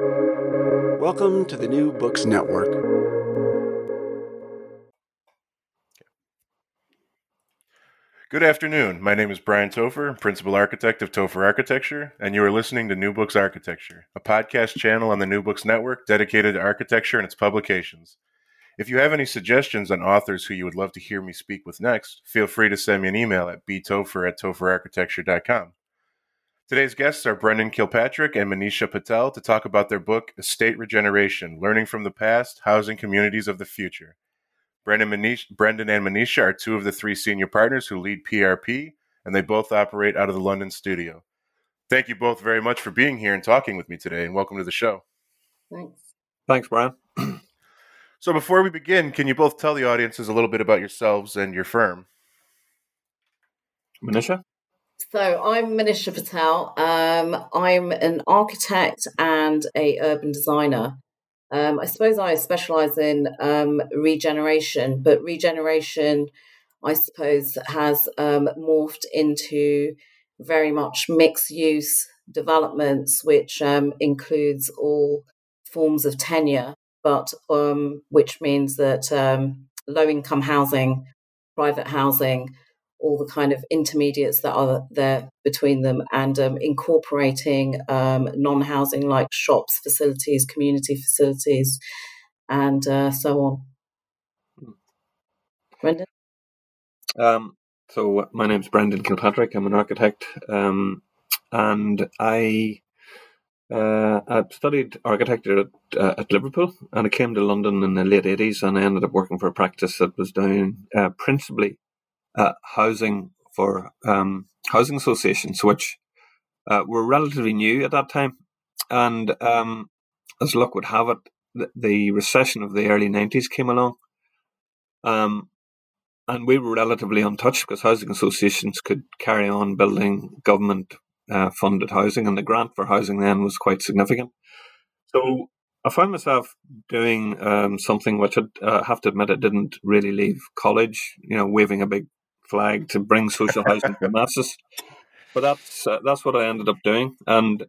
Welcome to the New Books Network. Good afternoon. My name is Brian Topher, Principal Architect of Topher Architecture, and you are listening to New Books Architecture, a podcast channel on the New Books Network dedicated to architecture and its publications. If you have any suggestions on authors who you would love to hear me speak with next, feel free to send me an email at btopher at topherarchitecture.com. Today's guests are Brendan Kilpatrick and Manisha Patel to talk about their book, Estate Regeneration Learning from the Past, Housing Communities of the Future. Brendan, Manish, Brendan and Manisha are two of the three senior partners who lead PRP, and they both operate out of the London studio. Thank you both very much for being here and talking with me today, and welcome to the show. Thanks. Thanks, Brian. so, before we begin, can you both tell the audiences a little bit about yourselves and your firm? Manisha? So I'm Manisha Patel. Um, I'm an architect and a urban designer. Um, I suppose I specialise in um, regeneration, but regeneration, I suppose, has um, morphed into very much mixed use developments, which um, includes all forms of tenure, but um, which means that low income housing, private housing, all the kind of intermediates that are there between them and um, incorporating um, non housing like shops, facilities, community facilities, and uh, so on. Brendan? Um, so, my name's Brendan Kilpatrick. I'm an architect, um, and I uh, I studied architecture at, uh, at, Liverpool, and I came to London in the late '80s, and I ended up working for a practice that was doing uh, principally uh, housing for um, housing associations, which uh, were relatively new at that time. And um, as luck would have it, the, recession of the early 90s came along. Um, and we were relatively untouched because housing associations could carry on building government uh, funded housing, and the grant for housing then was quite significant. So I found myself doing um, something which I uh, have to admit I didn't really leave college. You know, waving a big flag to bring social housing to the masses. But that's uh, that's what I ended up doing, and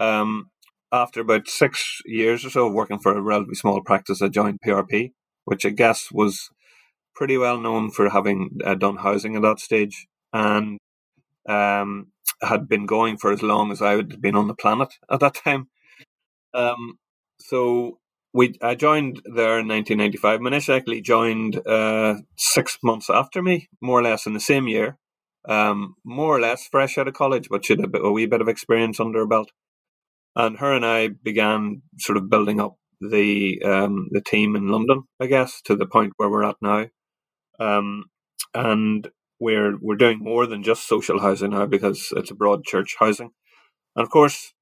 um, after about six years or so of working for a relatively small practice, I joined PRP, which I guess was pretty well known for having uh, done housing at that stage, and um, had been going for as long as I had been on the planet at that time. Um, so we I joined there in 1995. Manish actually joined uh, six months after me, more or less in the same year. Um, more or less fresh out of college, but she had a, bit, a wee bit of experience under her belt. And her and I began sort of building up the um, the team in London, I guess, to the point where we're at now. Um, and we're we're doing more than just social housing now because it's a broad church housing. And of course,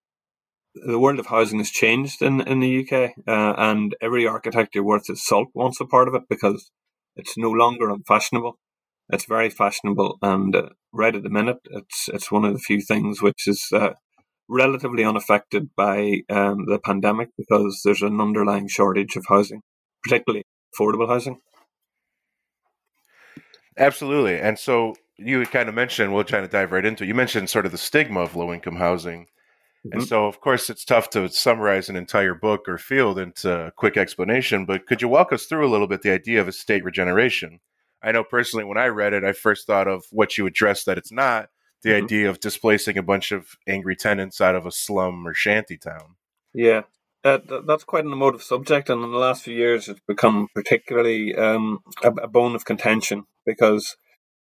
the world of housing has changed in, in the UK, uh, and every architect worth his salt wants a part of it because it's no longer unfashionable. It's very fashionable, and uh, right at the minute, it's it's one of the few things which is uh, relatively unaffected by um, the pandemic because there's an underlying shortage of housing, particularly affordable housing. Absolutely, and so you kind of mentioned we'll try to dive right into. It. You mentioned sort of the stigma of low income housing Mm-hmm. And so, of course, it's tough to summarize an entire book or field into a quick explanation, but could you walk us through a little bit the idea of estate regeneration? I know personally, when I read it, I first thought of what you addressed that it's not the mm-hmm. idea of displacing a bunch of angry tenants out of a slum or shanty town. Yeah, uh, that's quite an emotive subject, and in the last few years, it's become particularly um, a, a, bone of contention because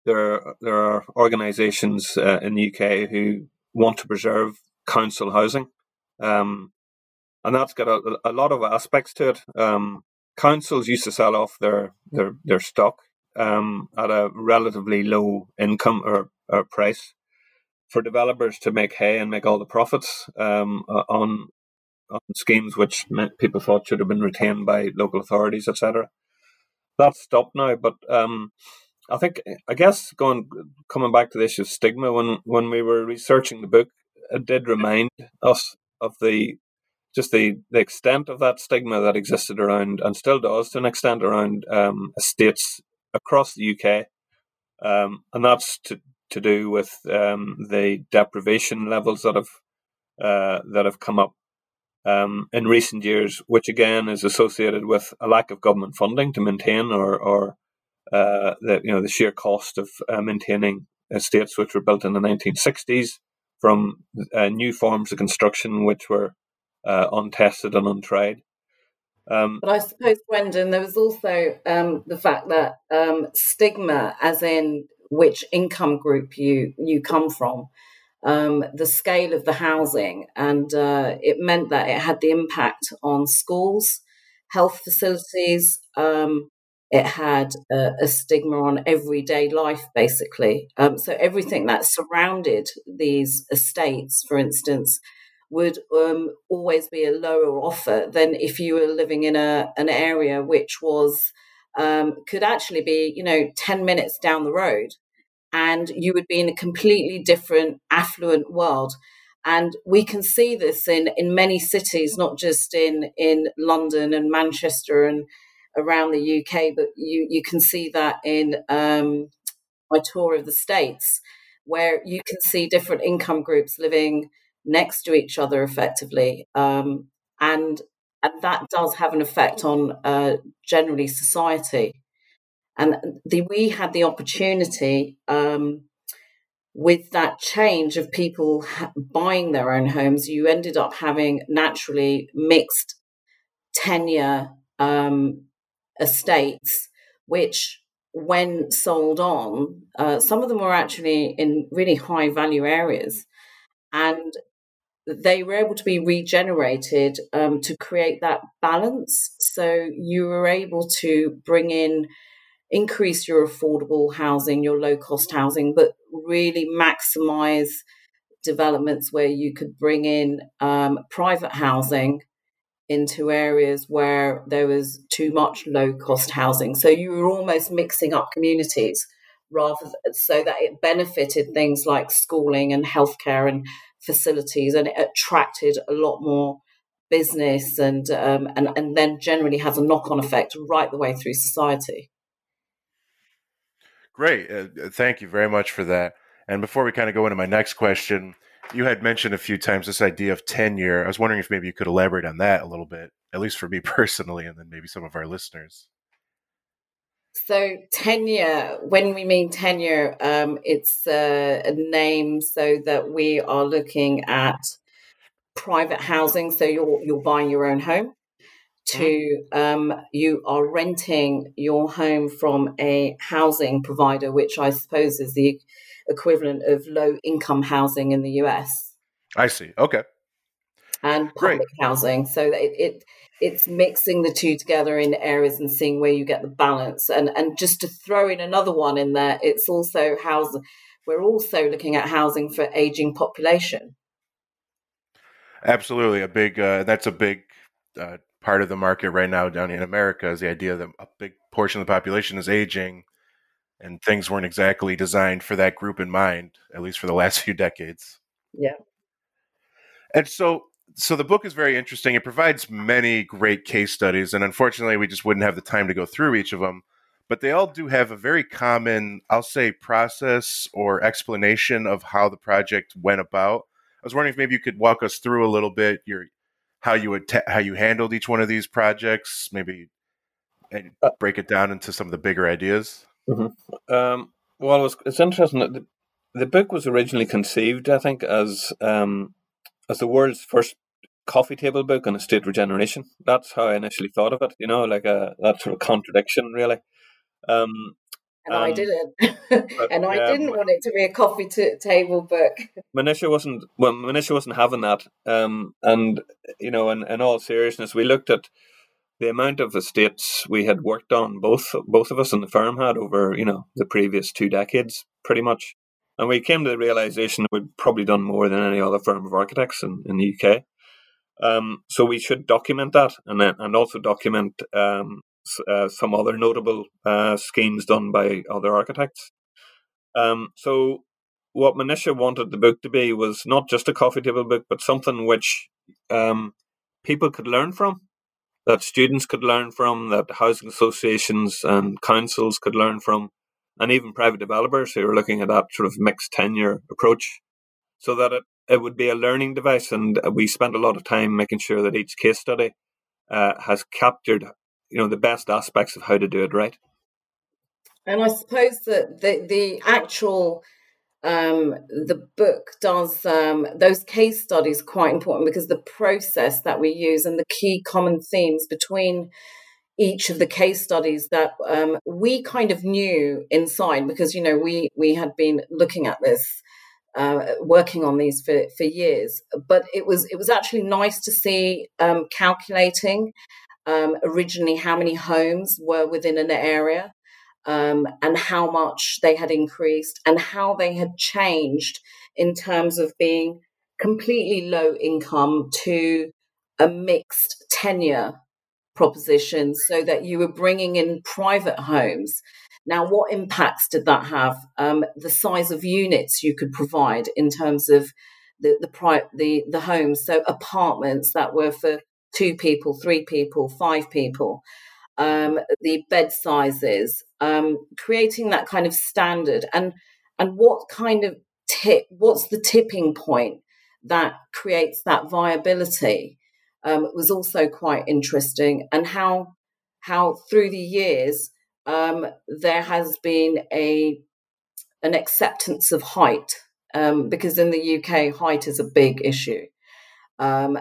there are, there are organisations uh, in the UK who want to preserve council housing. Um, and that's got a, a, lot of aspects to it. Um, councils used to sell off their their, their stock um, at a relatively low income or, or, price for developers to make hay and make all the profits um, on on schemes which people thought should have been retained by local authorities, etc. That's stopped now, but um, I think I guess going coming back to the issue of stigma when when we were researching the book, did remind us of the just the, the extent of that stigma that existed around and still does to an extent around um, estates across the UK, um, and that's to to do with um, the deprivation levels that have uh, that have come up. um, in recent years, which again is associated with a lack of government funding to maintain or, or uh, the you know the sheer cost of uh, maintaining estates which were built in the 1960s from uh, new forms of construction which were uh, untested and untried. Um, but I suppose, Brendan, there was also um, the fact that um, stigma, as in which income group you you come from, um, the scale of the housing, and uh, it meant that it had the impact on schools, health facilities. Um, it had a, a, stigma on everyday life, basically. Um, so everything that surrounded these estates, for instance, would um, always be a lower offer than if you were living in a an area which was um, could actually be you know 10 minutes down the road and you would be in a completely different affluent world and we can see this in in many cities not just in in London and Manchester and around the UK but you you can see that in um, my tour of the states where you can see different income groups living next to each other effectively. Um, and, and that does have an effect on uh, generally society. And the, we had the opportunity um, with that change of people ha- buying their own homes, you ended up having naturally mixed tenure um, estates, which when sold on, uh, some of them were actually in really high value areas. And they were able to be regenerated um, to create that balance. So you were able to bring in, increase your affordable housing, your low cost housing, but really maximize developments where you could bring in um, private housing into areas where there was too much low cost housing. So you were almost mixing up communities rather so that it benefited things like schooling and healthcare and facilities and it attracted a lot more business and um, and and then generally has a knock-on effect right the way through society. Great. Uh, uh, thank you very much for that. And before we kind of go into my next question you had mentioned a few times this idea of tenure i was wondering if maybe you could elaborate on that a little bit at least for me personally and then maybe some of our listeners so tenure, when we mean tenure, um, it's uh, a name so that we are looking at private housing. So you're you're buying your own home. To um, you are renting your home from a housing provider, which I suppose is the equivalent of low income housing in the US. I see. Okay. And public Great. housing, so it, it it's mixing the two together in areas and seeing where you get the balance. And and just to throw in another one in there, it's also housing. We're also looking at housing for aging population. Absolutely, a big. Uh, that's a big uh, part of the market right now down in America is the idea that a big portion of the population is aging, and things weren't exactly designed for that group in mind, at least for the last few decades. Yeah. And so so the book is very interesting. It provides many great case studies, and unfortunately, we just wouldn't have the time to go through each of them. But they all do have a very common, I'll say, process or explanation of how the project went about. I was wondering if maybe you could walk us through a little bit your how you would ta- how you handled each one of these projects, maybe and uh break it down into some of the bigger ideas. Mm-hmm. Um, well, it's, it's interesting that the, the book was originally conceived, I think, as um, as the world's first coffee table book on estate regeneration. That's how I initially thought of it. You know, like a that sort of contradiction, really. Um, and, and I didn't, and I yeah, didn't want it to be a coffee t- table book. Manisha wasn't well. Manisha wasn't having that. Um, and you know, in, in all seriousness, we looked at the amount of estates we had worked on, both both of us in the firm had over you know the previous two decades, pretty much. And we came to the realization that we'd probably done more than any other firm of architects in, in the UK. Um, so we should document that and then, and also document um, uh, some other notable uh, schemes done by other architects. Um, so what Manisha wanted the book to be was not just a coffee table book, but something which um, people could learn from, that students could learn from, that housing associations and councils could learn from, and even private developers who are looking at that sort of mixed tenure approach, so that it it would be a learning device, and we spent a lot of time making sure that each case study uh, has captured, you know, the best aspects of how to do it right. And I suppose that the the actual um, the book does um, those case studies quite important because the process that we use and the key common themes between each of the case studies that um, we kind of knew inside because you know we we had been looking at this uh, working on these for, for years. But it was it was actually nice to see um, calculating um, originally how many homes were within an area um, and how much they had increased and how they had changed in terms of being completely low income to a mixed tenure proposition so that you were bringing in private homes. Now, what impacts did that have? Um, the size of units you could provide in terms of the the, pri- the the homes, so apartments that were for two people, three people, five people um, the bed sizes, um, creating that kind of standard, and and what kind of tip? What's the tipping point that creates that viability? Um, was also quite interesting, and how how through the years um, there has been a an acceptance of height um, because in the UK height is a big issue, um,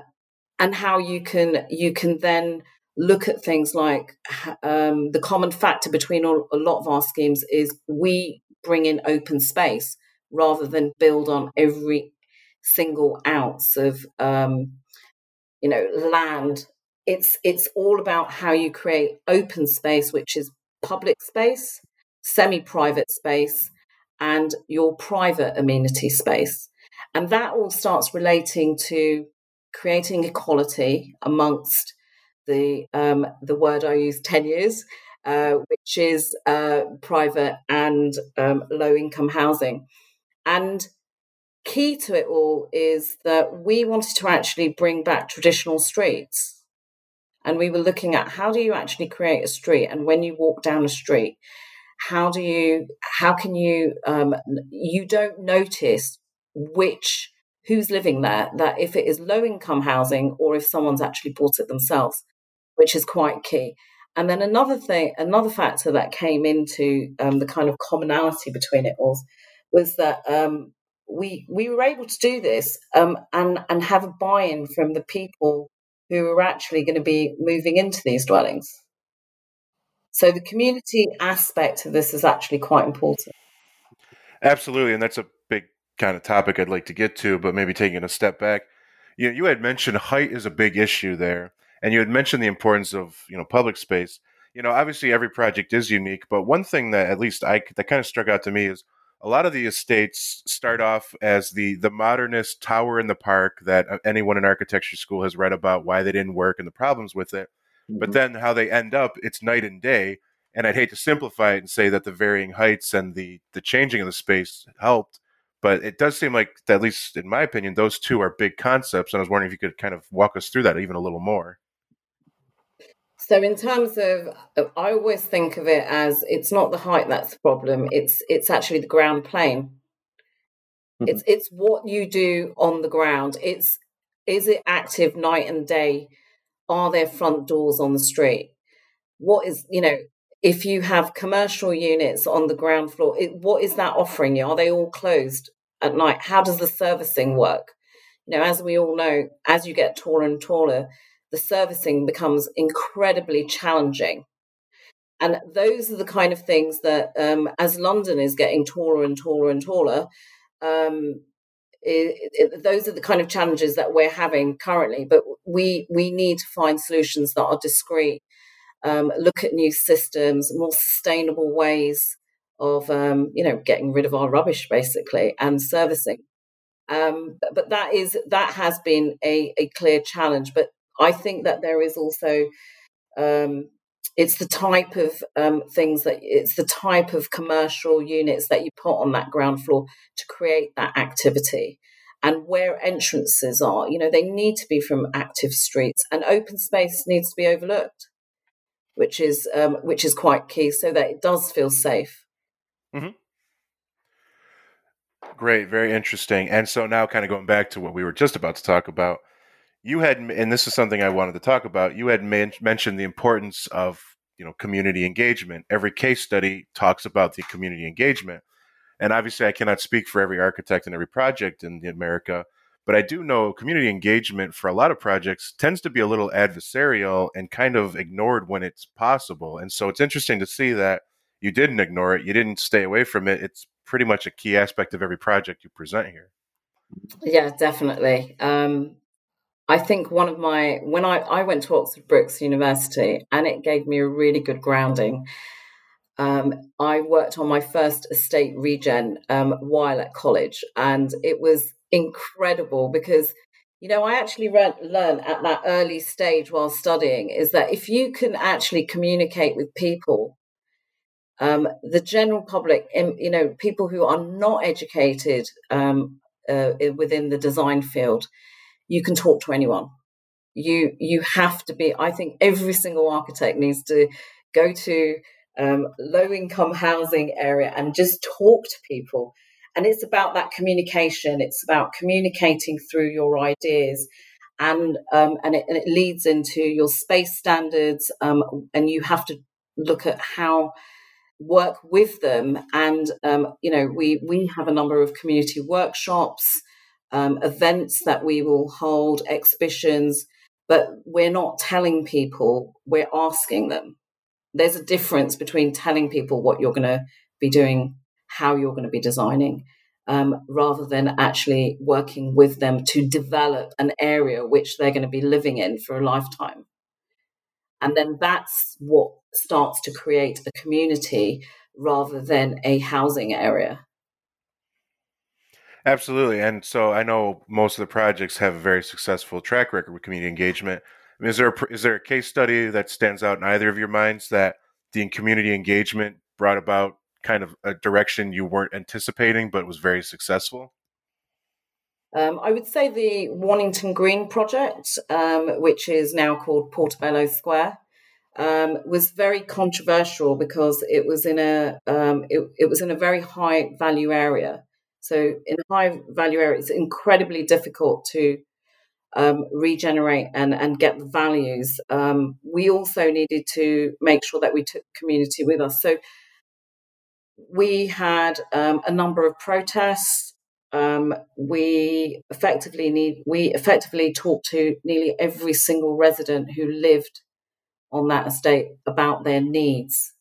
and how you can you can then look at things like um, the common factor between all, a lot of our schemes is we bring in open space rather than build on every single ounce of um, you know land. It's it's all about how you create open space which is public space semi-private space and your private amenity space. And that all starts relating to creating equality amongst the um, the word I use tenures, uh, which is uh, private and um, low income housing, and key to it all is that we wanted to actually bring back traditional streets, and we were looking at how do you actually create a street, and when you walk down a street, how do you how can you um, you don't notice which who's living there that if it is low income housing or if someone's actually bought it themselves which is quite key. And then another thing, another factor that came into um, the kind of commonality between it all was that um, we we were able to do this um, and and have a buy-in from the people who are actually going to be moving into these dwellings. So the community aspect of this is actually quite important. Absolutely, and that's a big kind of topic I'd like to get to, but maybe taking a step back. You know, you had mentioned height is a big issue there. And you had mentioned the importance of you know public space. You know, obviously every project is unique, but one thing that at least I that kind of struck out to me is a lot of the estates start off as the the modernist tower in the park that uh, anyone in architecture school has read about why they didn't work and the problems with it. Mm-hmm. But then how they end up, it's night and day. And I'd hate to simplify it and say that the varying heights and the the changing of the space helped, but it does seem like, at least in my opinion, those two are big concepts. And I was wondering if you could kind of walk us through that even a little more. So in terms of, I always think of it as it's not the height that's the problem. It's it's actually the ground plane. Mm-hmm. It's it's what you do on the ground. It's is it active night and day? Are there front doors on the street? What is you know if you have commercial units on the ground floor, it, what is that offering you? Are they all closed at night? How does the servicing work? You know, as we all know, as you get taller and taller, the servicing becomes incredibly challenging. And those are the kind of things that, um, as London is getting taller and taller and taller, um, it, it, those are the kind of challenges that we're having currently. But we we need to find solutions that are discrete, um, look at new systems, more sustainable ways of um, you know getting rid of our rubbish basically and servicing. Um, but that is that has been a, a clear challenge. But I think that there is also um, it's the type of um, things that it's the type of commercial units that you put on that ground floor to create that activity and where entrances are you know they need to be from active streets and open space needs to be overlooked which is um, which is quite key so that it does feel safe mm-hmm. Great, very interesting. And so now, kind of going back to what we were just about to talk about, you had, and this is something I wanted to talk about. You had man- mentioned the importance of you know community engagement. Every case study talks about the community engagement, and obviously, I cannot speak for every architect and every project in America, but I do know community engagement for a lot of projects tends to be a little adversarial and kind of ignored when it's possible. And so it's interesting to see that you didn't ignore it, you didn't stay away from it. It's pretty much a key aspect of every project you present here. Yeah, definitely. Um, I think one of my when I, I went to Oxford Brookes University and it gave me a really good grounding. Um, I worked on my first estate regen um, while at college, and it was incredible because you know i actually re- learned at that early stage while studying is that if you can actually communicate with people um, the general public, you know, people who are not educated um, uh, within the design field, you can talk to anyone. You you have to be. I think every single architect needs to go to um, low income housing area and just talk to people. And it's about that communication. It's about communicating through your ideas, and um, and, it, and, it, leads into your space standards. Um, and you have to look at how work with them. And um, you know, we we have a number of community workshops, um, events that we will hold, exhibitions, but we're not telling people. We're asking them. There's a difference between telling people what you're going to be doing, how you're going to be designing. Um, rather than actually working with them to develop an area which they're going to be living in for a lifetime. And then that's what starts to create a community rather than a housing area. Absolutely. And so I know most of the projects have a very successful track record with community engagement. I mean, is there a, is there a case study that stands out in either of your minds that the community engagement brought about kind of a direction you weren't anticipating but was very successful? Um, I would say the Wornington Green project, um, which is now called Portobello Square, um, was very controversial because it was in a um, it, it, was in a very high value area. So in high value area, it's incredibly difficult to um, regenerate and and get the values. Um, we also needed to make sure that we took community with us. So we had a number of protests um, we effectively need we effectively talked to nearly every single resident who lived on that estate about their needs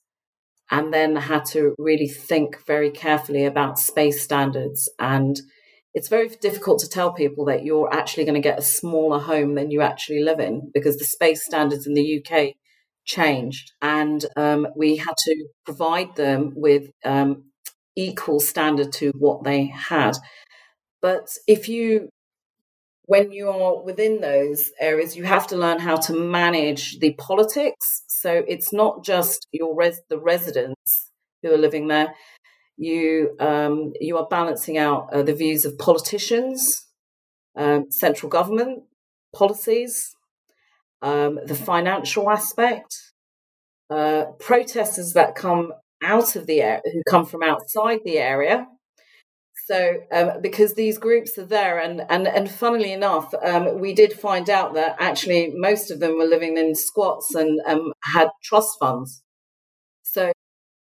and then had to really think very carefully about space standards and it's very difficult to tell people that you're actually going to get a smaller home than you actually live in because the space standards in the UK changed and um, we had to provide them with um, equal standard to what they had. But if you, when you are within those areas, you have to learn how to manage the politics. So it's not just your res- the residents who are living there. You um, you are balancing out uh, the views of politicians, um, central government policies, um, the financial aspect, uh, protesters that come out of the area, who come from outside the area. So, um, because these groups are there, and and and funnily enough, um, we did find out that actually most of them were living in squats and um, had trust funds. So,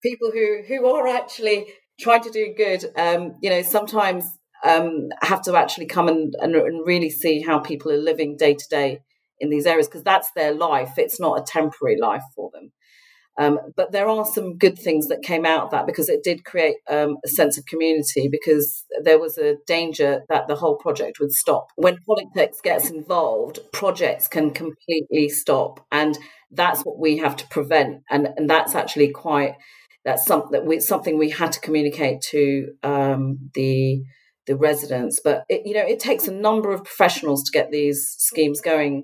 people who who are actually trying to do good, um, you know, sometimes um, have to actually come and, and and really see how people are living day to day in these areas because that's their life. It's not a temporary life for them. Um, but there are some good things that came out of that because it did create um, a sense of community because there was a danger that the whole project would stop. When politics gets involved, projects can completely stop. And that's what we have to prevent. And, and that's actually quite, that's something that we, something we had to communicate to um, the, the residents. But, it, you know, it takes a number of professionals to get these schemes going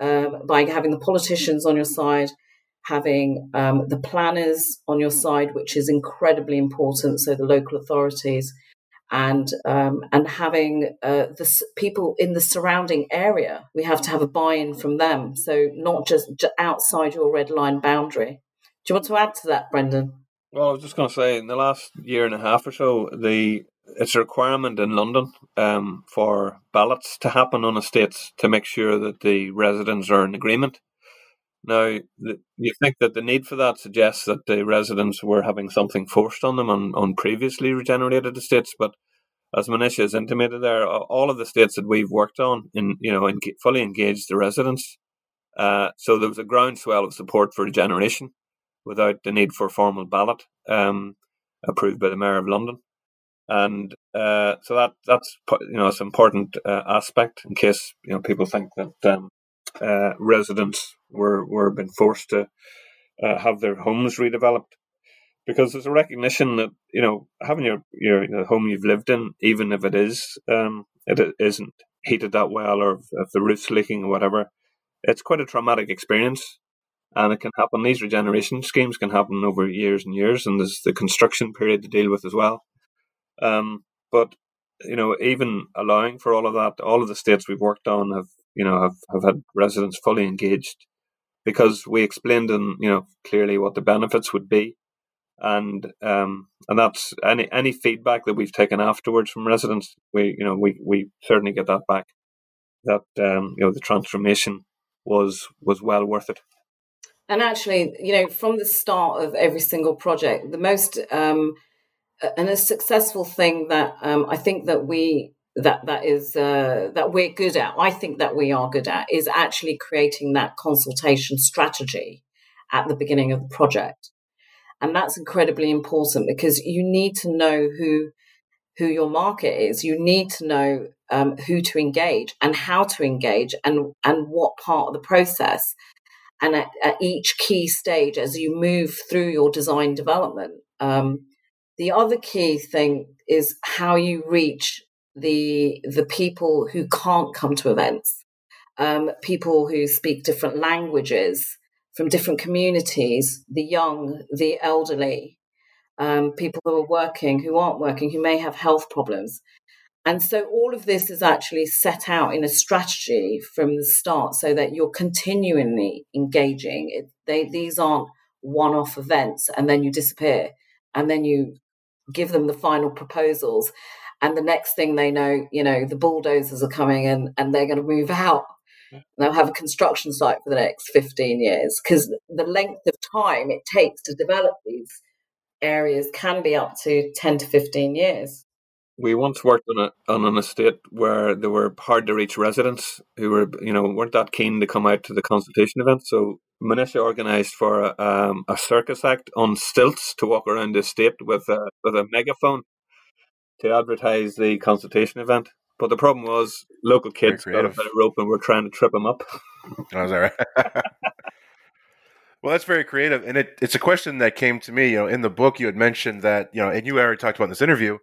um, by having the politicians on your side, having um, the planners on your side, which is incredibly important. So the local authorities, and um, and having uh, the people in the surrounding area, we have to have a buy-in from them. So not just outside your red line boundary. Do you want to add to that, Brendan? Well, I was just going to say, in the last year and a half or so, the it's a requirement in London um, for ballots to happen on estates to make sure that the residents are in agreement. Now, you think that the need for that suggests that the residents were having something forced on them on, on previously regenerated estates, but as Manisha has intimated there, all of the states that we've worked on, in you know, in, fully engaged the residents. Uh, so there was a groundswell of support for regeneration without the need for formal ballot um, approved by the Mayor of London and uh, so that that's you know it's an important uh, aspect in case you know people think that um, uh, residents were were being forced to uh, have their homes redeveloped. Because there's a recognition that you know having your your, home you've lived in even if it is um, it isn't heated that well or if the roof's leaking or whatever it's quite a traumatic experience. And it can happen. These regeneration schemes can happen over years and years and there's the construction period to deal with as well. Um, but you know, even allowing for all of that, all of the states we've worked on have you know have, have had residents fully engaged because we explained and you know clearly what the benefits would be, and um, and that's any any feedback that we've taken afterwards from residents. We you know we we certainly get that back. That um, you know the transformation was was well worth it. And actually, you know, from the start of every single project, the most um, and a successful thing that um, I think that we that that is uh, that we're good at. I think that we are good at is actually creating that consultation strategy at the beginning of the project, and that's incredibly important because you need to know who who your market is. You need to know um, who to engage and how to engage and and what part of the process. And at, at each key stage, as you move through your design development, um, the other key thing is how you reach the the people who can't come to events, um, people who speak different languages from different communities, the young, the elderly, um, people who are working, who aren't working, who may have health problems. And so all of this is actually set out in a strategy from the start so that you're continually engaging. It, they, these aren't one off events and then you disappear and then you give them the final proposals. And the next thing they know, you know, the bulldozers are coming in and they're going to move out. They'll have a construction site for the next 15 years because the length of time it takes to develop these areas can be up to 10 to 15 years. We once worked on, a, on an estate where there were hard to reach residents who were, you know, weren't that keen to come out to the consultation event. So Manisha organised for a, um, a circus act on stilts to walk around the estate with a, with a megaphone to advertise the consultation event. But the problem was local kids got a bit of rope and were trying to trip him up. Oh, that was all right. well, that's very creative, and it, it's a question that came to me. You know, in the book, you had mentioned that you know, and you already talked about in this interview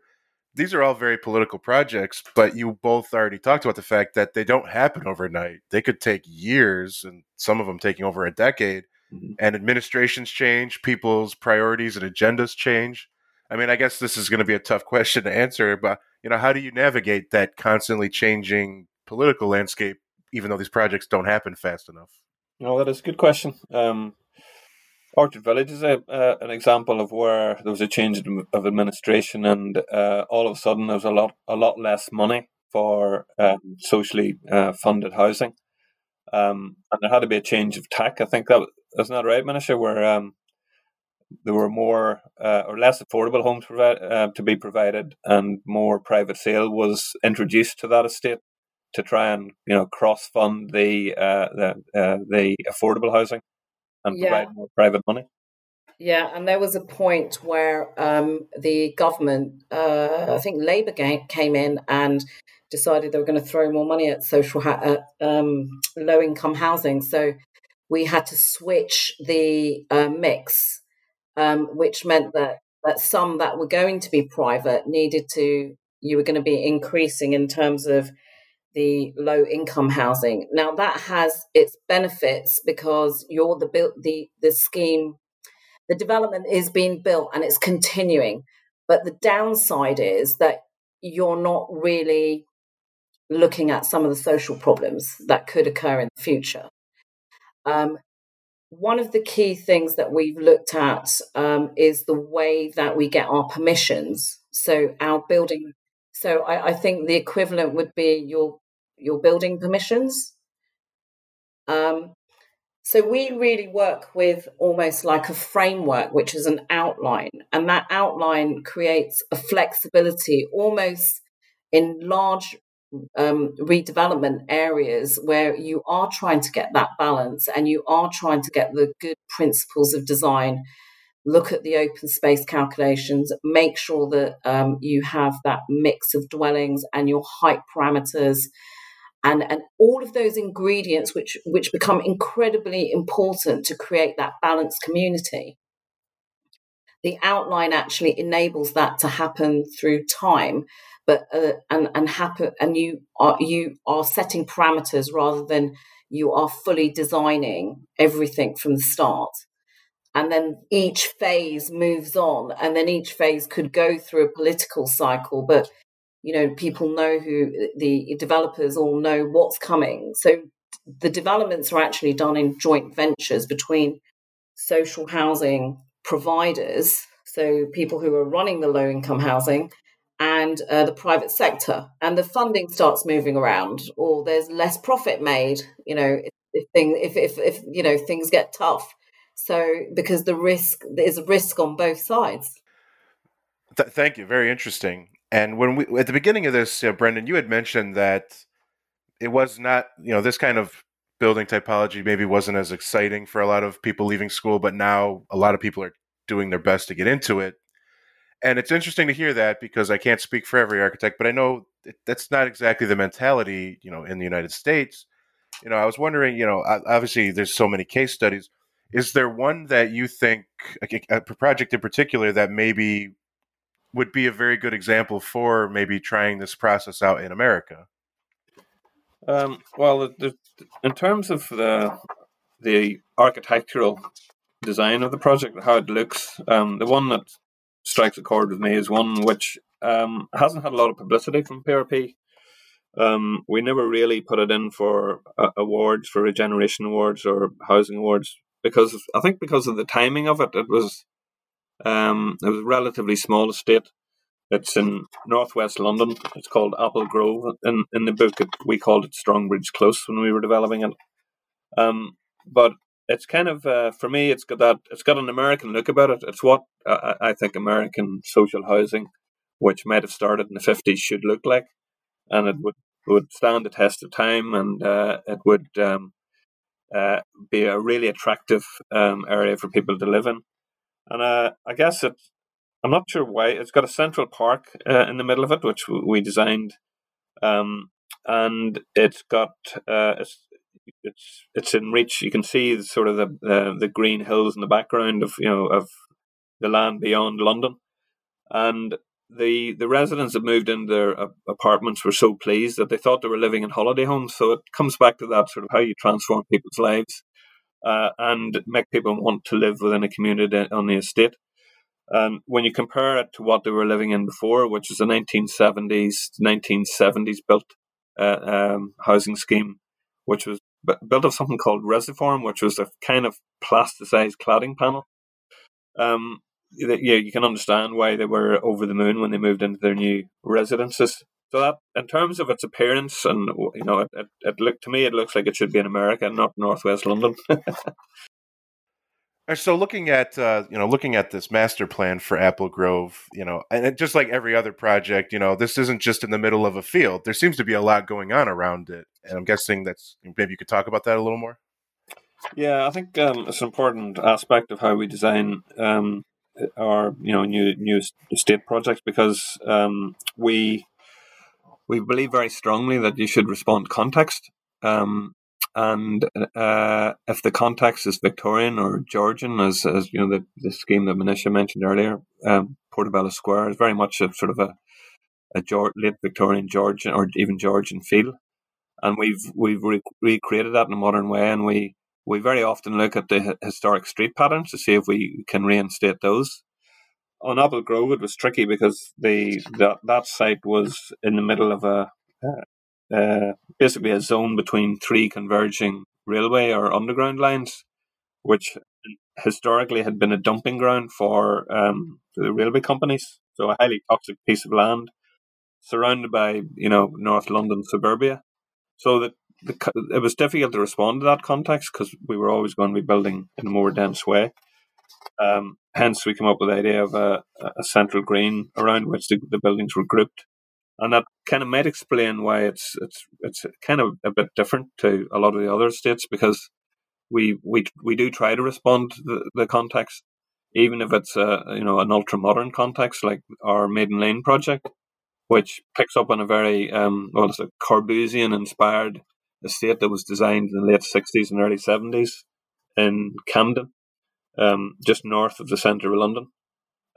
these are all very political projects, but you both already talked about the fact that they don't happen overnight. They could take years, and some of them taking over a decade. Mm-hmm. And administrations change, people's priorities and agendas change. I mean, I guess this is going to be a tough question to answer, but you know, how do you navigate that constantly changing political landscape, even though these projects don't happen fast enough? No, that is a good question. Um, Orchard Village is a, uh, an example of where there was a change of administration, and uh, all of a sudden there was a lot a lot less money for um, socially uh, funded housing, um, and there had to be a change of tack. I think that isn't that right, Manisha? Where um, there were more uh, or less affordable homes provi- uh, to be provided, and more private sale was introduced to that estate to try and you know cross fund the uh, the the affordable housing and yeah. provide more private money. Yeah, and there was a point where um, the government, uh, I think Labour came in and decided they were going to throw more money at social ha- um, low income housing. So we had to switch the uh, mix, um, which meant that that some that were going to be private needed to you were going to be increasing in terms of the low income housing. Now that has its benefits because you're the built the the scheme, the development is being built and it's continuing. But the downside is that you're not really looking at some of the social problems that could occur in the future. Um, one of the key things that we've looked at um, is the way that we get our permissions. So our building. So I, I think the equivalent would be your your building permissions. Um, so we really work with almost like a framework, which is an outline, and that outline creates a flexibility almost in large um, redevelopment areas where you are trying to get that balance and you are trying to get the good principles of design. Look at the open space calculations, make sure that um, you have that mix of dwellings and your height parameters. And and all of those ingredients which which become incredibly important to create that balanced community the outline actually enables that to happen through time but uh, and and happen and you are you are setting parameters rather than you are fully designing everything from the start. And then each phase moves on and then each phase could go through a political cycle but you know people know who the developers all know what's coming. So the developments are actually done in joint ventures between social housing providers so people who are running the low income housing and uh, the private sector and the funding starts moving around or there's less profit made you know if, things if, if if you know things get tough. So because the risk there's a risk on both sides. Th- thank you very interesting. And when we at the beginning of this, uh, Brendan, you had mentioned that it was not, you know, this kind of building typology maybe wasn't as exciting for a lot of people leaving school, but now a lot of people are doing their best to get into it. And it's interesting to hear that because I can't speak for every architect, but I know that's not exactly the mentality, you know, in the United States. You know, I was wondering, you know, obviously there's so many case studies. Is there one that you think, a project in particular, that maybe would be a very good example for maybe trying this process out in America? Um, well, the, the, in terms of the the architectural design of the project, how it looks, um, the one that strikes a chord with me is one which um, hasn't had a lot of publicity from PRP. Um, we never really put it in for uh, awards, for regeneration awards or housing awards, because I think because of the timing of it, it was um, it was a relatively small estate. It's in northwest London. It's called Apple Grove. In in the book, it, we called it Strongbridge Close when we were developing it. Um, but it's kind of uh, for me, it's got that it's got an American look about it. It's what uh, I think American social housing, which might have started in the fifties, should look like, and it would would stand the test of time, and uh, it would um, uh, be a really attractive um, area for people to live in. And uh, I guess it, I'm not sure why. It's got a central park uh, in the middle of it, which we designed, um, and it's got uh, it's it's it's in reach. You can see sort of the, the the green hills in the background of you know of the land beyond London, and the the residents that moved into their uh, apartments were so pleased that they thought they were living in holiday homes. So it comes back to that sort of how you transform people's lives uh, and make people want to live within a community on the estate. And when you compare it to what they were living in before, which is a 1970s, 1970s built uh, um, housing scheme, which was built of something called Resiform, which was a kind of plasticized cladding panel. Um, yeah, you can understand why they were over the moon when they moved into their new residences. So that, in terms of its appearance, and you know, it, it, it looked to me, it looks like it should be in America, not Northwest London. so looking at uh, you know looking at this master plan for Apple Grove, you know, and just like every other project, you know, this isn't just in the middle of a field. There seems to be a lot going on around it, and I'm guessing that's maybe you could talk about that a little more. Yeah, I think um, it's an important aspect of how we design um, our you know new new estate projects because um, we we believe very strongly that you should respond context. Um, and uh, if the context is Victorian or Georgian, as, as you know, the, the scheme that Manisha mentioned earlier, um, Portobello Square is very much a sort of a, a George, late Victorian Georgian or even Georgian feel, and we've we've re- recreated that in a modern way, and we we very often look at the historic street patterns to see if we can reinstate those. On Apple Grove, it was tricky because the that, that site was in the middle of a uh, basically a zone between three converging railway or underground lines, which historically had been a dumping ground for um, the railway companies. So a highly toxic piece of land surrounded by, you know, North London suburbia. So that the, it was difficult to respond to that context because we were always going to be building in a more dense way. Um, hence, we came up with the idea of a, a central green around which the, the, buildings were grouped, and that kind of might explain why it's it's it's kind of a bit different to a lot of the other estates because we we we do try to respond to the, the context, even if it's a you know an ultra modern context like our Maiden Lane project, which picks up on a very um, well, it's a Corbusian inspired estate that was designed in the late sixties and early seventies in Camden, um, just north of the centre of London,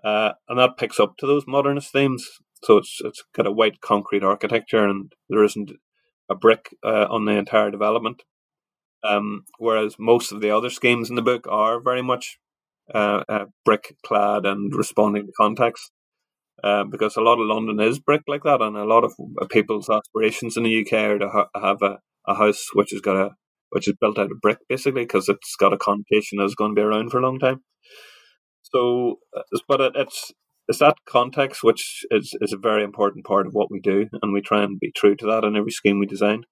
uh, and that picks up to those modernist themes. So it's it's got a white concrete architecture, and there isn't a brick uh, on the entire development. Um, whereas most of the other schemes in the book are very much uh, uh, brick clad and responding to context. Uh, because a lot of London is brick like that, and a lot of people's aspirations in the UK are to ha- have a, a house which has got a which is built out of brick, basically, because it's got a connotation that's going to be around for a long time. So, uh, but it, it's it's that context which is is a very important part of what we do, and we try and be true to that in every scheme we design.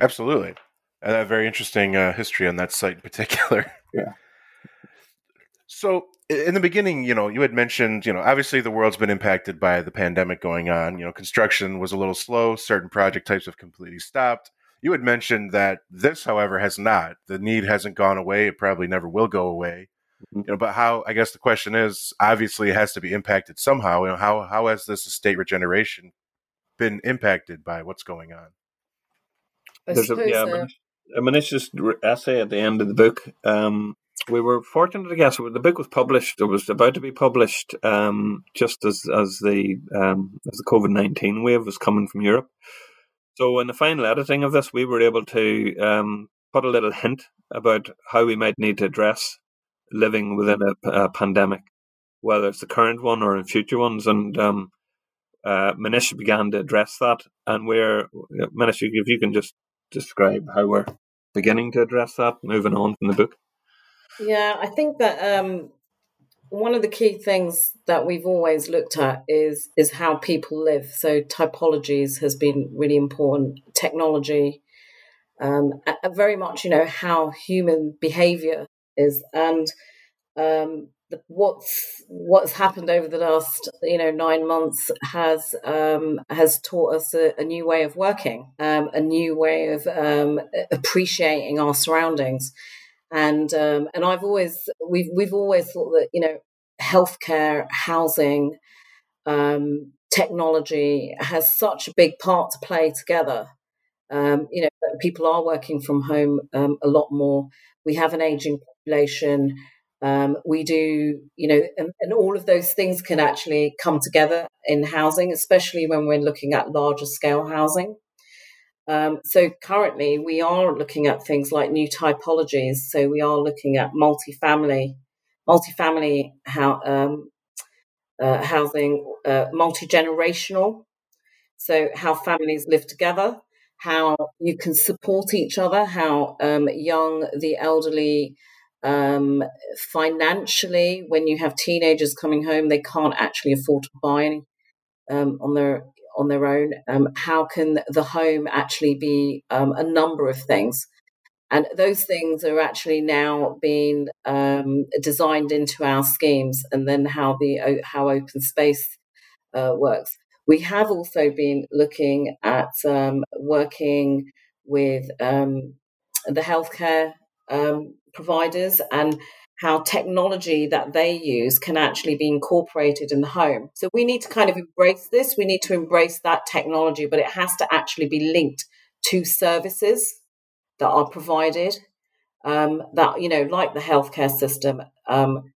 Absolutely. And a very interesting uh, history on that site in particular. Yeah. So, in the beginning, you know, you had mentioned, you know, obviously the world's been impacted by the pandemic going on. You know, construction was a little slow, certain project types have completely stopped. You had mentioned that this, however, has not. The need hasn't gone away. It probably never will go away. Mm-hmm. You know, but how? I guess the question is, obviously, it has to be impacted somehow. You know, how how has this estate regeneration been impacted by what's going on? There's a, yeah, uh, a Manisha's essay at the end of the book. Um, we were fortunate, I guess. The book was published. It was about to be published um, just as as the um, as the COVID nineteen wave was coming from Europe. So in the final editing of this, we were able to um, put a little hint about how we might need to address living within a, a pandemic, whether it's the current one or in future ones. And um, uh, began to address that, and we're Manisha, if you can just describe how we're beginning to address that, moving on from the book? Yeah, I think that um, one of the key things that we've always looked at is is how people live. So typologies has been really important. Technology, um, very much, you know, how human behavior is, and um, what's what's happened over the last you know nine months has um, has taught us a, a, new way of working, um, a new way of um, appreciating our surroundings, and um, and I've always we've we've always thought that you know healthcare, housing, um, technology has such a big part to play together. Um, you know, people are working from home a lot more. We have an aging population um, we do, you know, and, and, all of those things can actually come together in housing, especially when we're looking at larger scale housing. Um, so currently, we are looking at things like new typologies. So we are looking at multifamily, multifamily how, um, uh, housing, uh, multi generational. So how families live together, how you can support each other, how um, young, the elderly um, financially, when you have teenagers coming home, they can't actually afford to buy um, on their on their own. Um, how can the home actually be um, a number of things? And those things are actually now being um, designed into our schemes, and then how the how open space uh, works. We have also been looking at um, working with the healthcare um, providers and how technology that they use can actually be incorporated in the home. So we need to kind of embrace this. We need to embrace that technology, but it has to actually be linked to services that are provided. Um, that you know, like the healthcare system, um,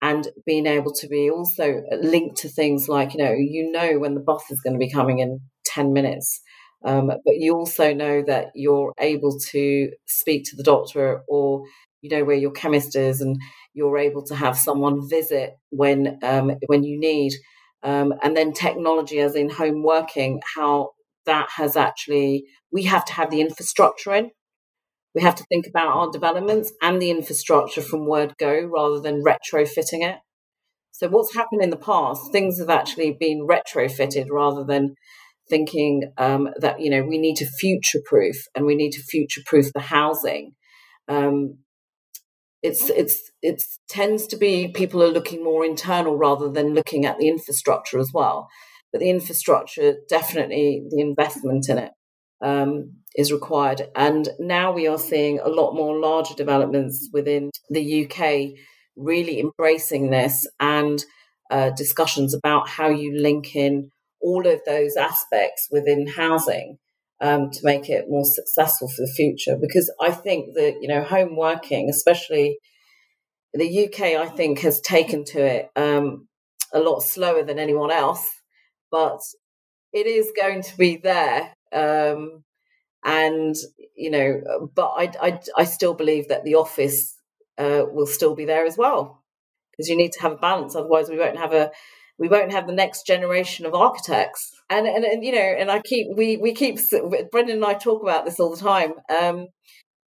and being able to be also linked to things like you know, you know when the bus is going to be coming in ten minutes. Um, but you also know that you're able to speak to the doctor or you know where your chemist is and you're able to have someone visit when um, when you need um, and then technology as in home working how that has actually we have to have the infrastructure in we have to think about our developments and the infrastructure from word go rather than retrofitting it. So what's happened in the past, things have actually been retrofitted rather than thinking um, that you know we need to future proof and we need to future proof the housing. Um, it's it's it tends to be people are looking more internal rather than looking at the infrastructure as well. But the infrastructure, definitely the investment in it um, is required. And now we are seeing a lot more larger developments within the UK really embracing this and uh, discussions about how you link in all of those aspects within housing um, to make it more successful for the future. Because I think that, you know, home working, especially the UK, I think, has taken to it um, a lot slower than anyone else, but it is going to be there. Um, and, you know, but I, I, I still believe that the office uh, will still be there as well because you need to have a balance. Otherwise, we won't have a we won't have the next generation of architects. And and, and you know, and I keep we we keep Brendan and I talk about this all the time. Um,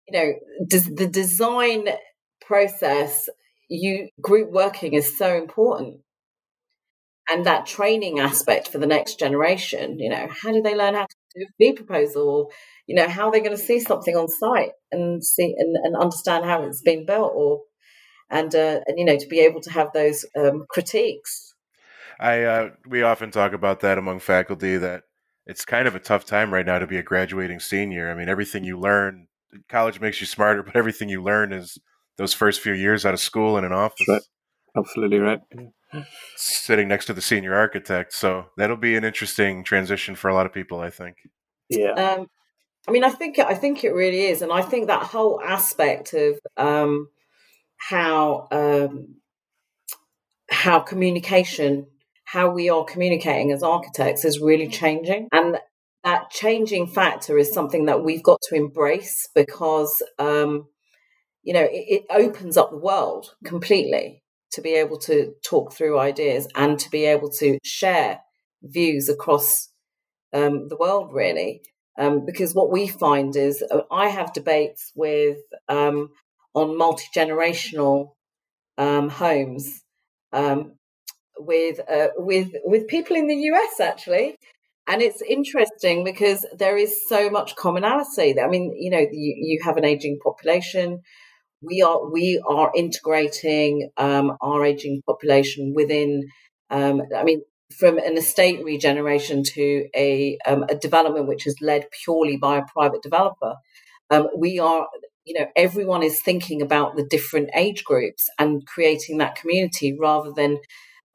you know, does the design process, you group working is so important. And that training aspect for the next generation, you know, how do they learn how to do a fee proposal? you know, how are they going to see something on site and see and, and understand how it's been built or and uh, and you know to be able to have those um, critiques I uh, we often talk about that among faculty that it's kind of a tough time right now to be a graduating senior. I mean, everything you learn, college makes you smarter, but everything you learn is those first few years out of school in an office. Right. Absolutely right. Sitting next to the senior architect, so that'll be an interesting transition for a lot of people. I think. Yeah. Um, I mean, I think I think it really is, and I think that whole aspect of um, how um, how communication how we are communicating as architects is really changing. And that changing factor is something that we've got to embrace because, um, you know, it, it opens up the world completely to be able to talk through ideas and to be able to share views across um, the world, really. Um, because what we find is uh, I have debates with um, on multi generational um, homes um, with uh, with with people in the US actually, and it's interesting because there is so much commonality. I mean, you know, you, you have an aging population. We are we are integrating um, our aging population within. Um, I mean, from an estate regeneration to a um, a development which is led purely by a private developer. Um, we are you know everyone is thinking about the different age groups and creating that community rather than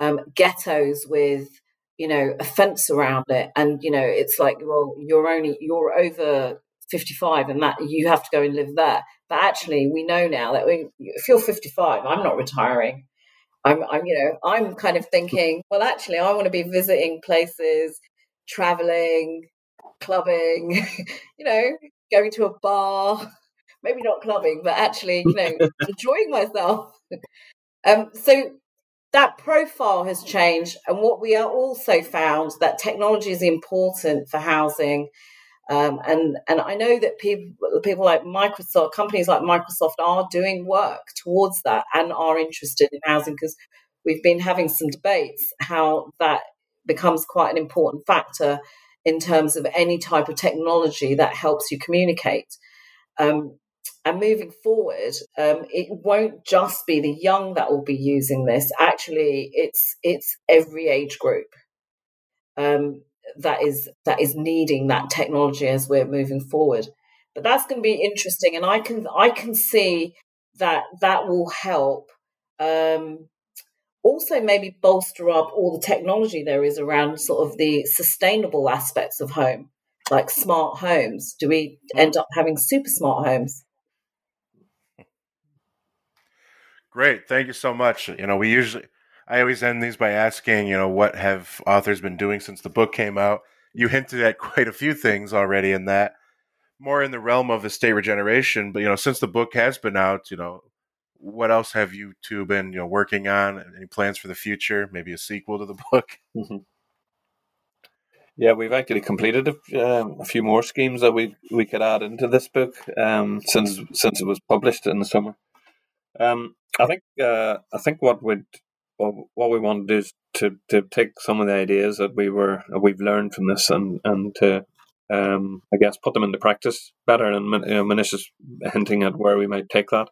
um, ghettos with you know a fence around it. And you know it's like well you're only you're over 55 and that you have to go and live there. But actually we know now that we, if you're 55 i'm not retiring. I'm, I'm you know i'm kind of thinking well actually i want to be visiting places traveling clubbing you know going to a bar. Maybe not clubbing but actually you know enjoying myself. Um so that profile has changed. And what we are also found that technology is important for housing. Um, and and I know that people people like Microsoft, companies like Microsoft, are doing work towards that and are interested in housing because we've been having some debates how that becomes quite an important factor in terms of any type of technology that helps you communicate. Um, and moving forward, um, it won't just be the young that will be using this. Actually, it's it's every age group um, that is that is needing that technology as we're moving forward. But that's going to be interesting, and I can I can see that that will help. Um, also, maybe bolster up all the technology there is around sort of the sustainable aspects of home, like smart homes. Do we end up having super smart homes? Great. Thank you so much. You know, we usually, I always end these by asking, you know, what have authors been doing since the book came out? You hinted at quite a few things already in that, more in the realm of estate regeneration. But, you know, since the book has been out, you know, what else have you two been, you know, working on? Any plans for the future? Maybe a sequel to the book? Mm-hmm. Yeah, we've actually completed a, um, a, few more schemes that we we could add into this book um, since since it was published in the summer. Um, I think uh, I think what we what, we want to do is to, to take some of the ideas that we were we've learned from this and and to um, I guess put them into practice better. And you know, Manisha is hinting at where we might take that.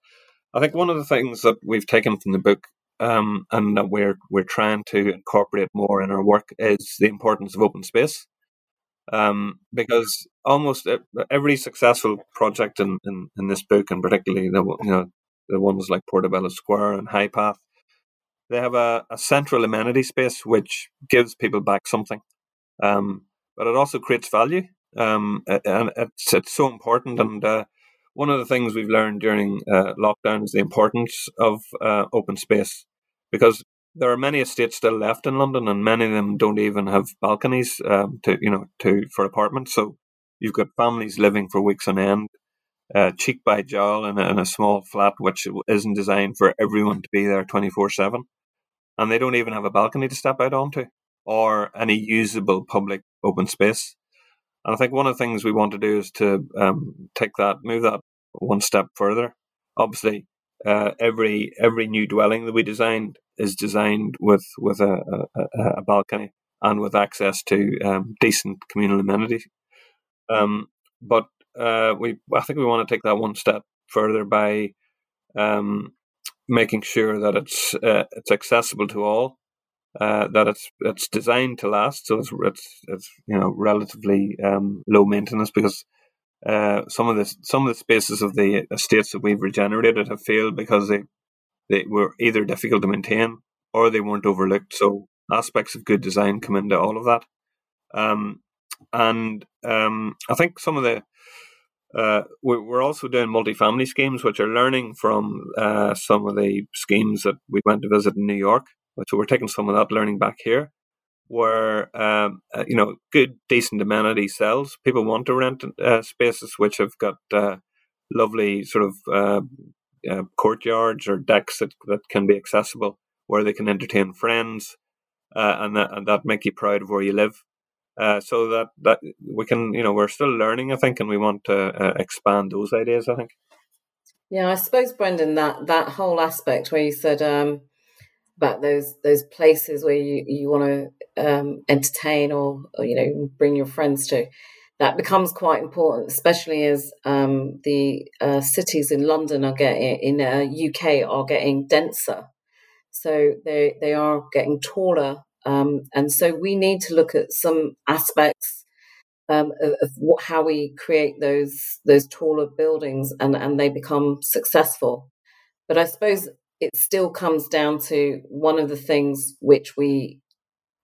I think one of the things that we've taken from the book um, and that we're we're trying to incorporate more in our work is the importance of open space. Um, because almost every successful project in, in, in this book, and particularly the you know the ones like Portobello Square and High Path, they have a, a central amenity space which gives people back something, um, but it also creates value, um, and it's it's so important. And uh, one of the things we've learned during uh, lockdown is the importance of uh, open space because there are many estates still left in London, and many of them don't even have balconies um, to you know to for apartments. So you've got families living for weeks on end, uh, cheek by jowl in a, in a small flat which isn't designed for everyone to be there twenty four seven, and they don't even have a balcony to step out onto or any usable public open space. And I think one of the things we want to do is to um, take that, move that one step further. Obviously, uh, every every new dwelling that we designed is designed with with a, a, a balcony and with access to um, decent communal amenities. Um, but uh, we I think we want to take that one step further by um, making sure that it's uh, it's accessible to all, uh, that it's it's designed to last, so it's it's, it's you know relatively um, low maintenance because uh, some of the some of the spaces of the estates that we've regenerated have failed because they they were either difficult to maintain or they weren't overlooked. So aspects of good design come into all of that. Um, and um, I think some of the uh, we're also doing multifamily schemes, which are learning from uh, some of the schemes that we went to visit in New York. So we're taking some of that learning back here where um, uh, you know good decent amenity sells people want to rent uh, spaces which have got uh, lovely sort of uh, courtyards or decks that, that can be accessible where they can entertain friends and, that, and that make you proud of where you live so that, that we can you know we're still learning i think and we want to expand those ideas i think. Yeah i suppose brendan that that whole aspect where you said um about those those places where you, you want to um, entertain or, or, you know bring your friends to that becomes quite important especially as um, the uh, cities in london are getting in uh, uk are getting denser. So they they are getting taller um, and so we need to look at some aspects um, of, of what, how we create those those taller buildings and and they become successful but i suppose it still comes down to one of the things which we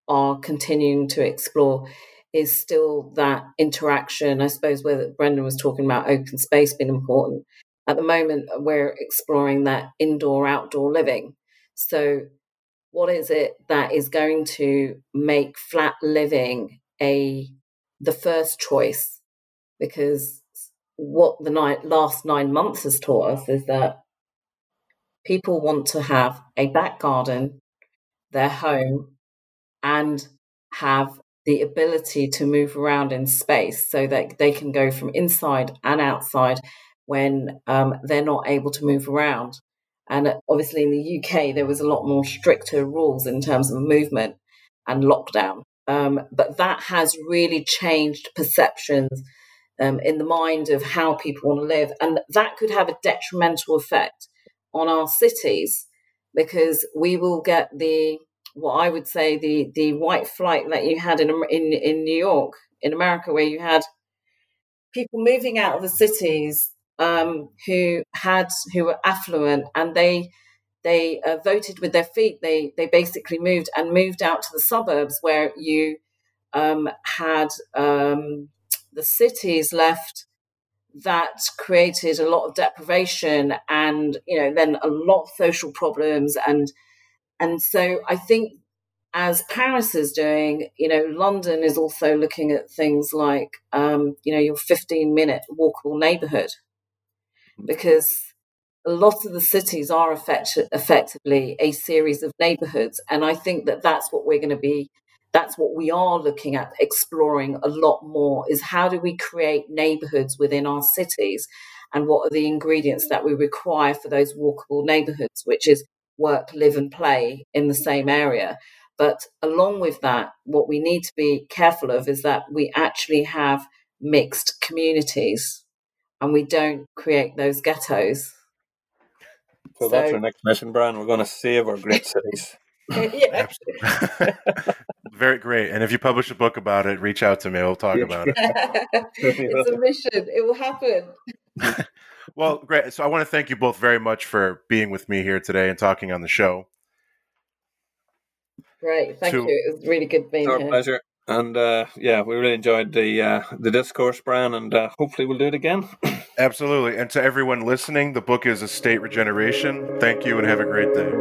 are continuing to explore is still that interaction. I suppose where Brendan was talking about open space being important. At the moment, we're exploring that indoor outdoor living. So, what is it that is going to make flat living a the first choice? Because what the night, last nine months has taught us is that people want to have a back garden, their home, and have the ability to move around in space so that they can go from inside and outside when um, they're not able to move around. And obviously, in the UK, there was a lot more stricter rules in terms of movement and lockdown. Um, but that has really changed perceptions um, in the mind of how people want to live. And that could have a detrimental effect on our cities because we will get the what I would say the the white flight that you had in in in New York in America where you had people moving out of the cities um, who had who were affluent and they they uh, voted with their feet. They they basically moved and moved out to the suburbs where you um, had um, the cities left that created a lot of deprivation and you know then a lot of social problems. And and so I think as Paris is doing, you know, London is also looking at things like, um, you know, your 15 minute walkable neighborhood, because a lot of the cities are effect- effectively a series of neighborhoods. And I think that that's what we're going to be that's what we are looking at exploring a lot more is how do we create neighborhoods within our cities and what are the ingredients that we require for those walkable neighborhoods which is work live and play in the same area but along with that what we need to be careful of is that we actually have mixed communities and we don't create those ghettos so, so that's our next mission brian we're going to save our great cities yeah. Very great. And if you publish a book about it, reach out to me. We'll talk about it. it's a mission. It will happen. well, great. So I want to thank you both very much for being with me here today and talking on the show. Great. Thank to, you. It was really good being our here. pleasure. And uh, yeah, we really enjoyed the uh, the discourse, Brian, and uh, hopefully we'll do it again. Absolutely. And to everyone listening, the book is Estate Regeneration. Thank you and have a great day.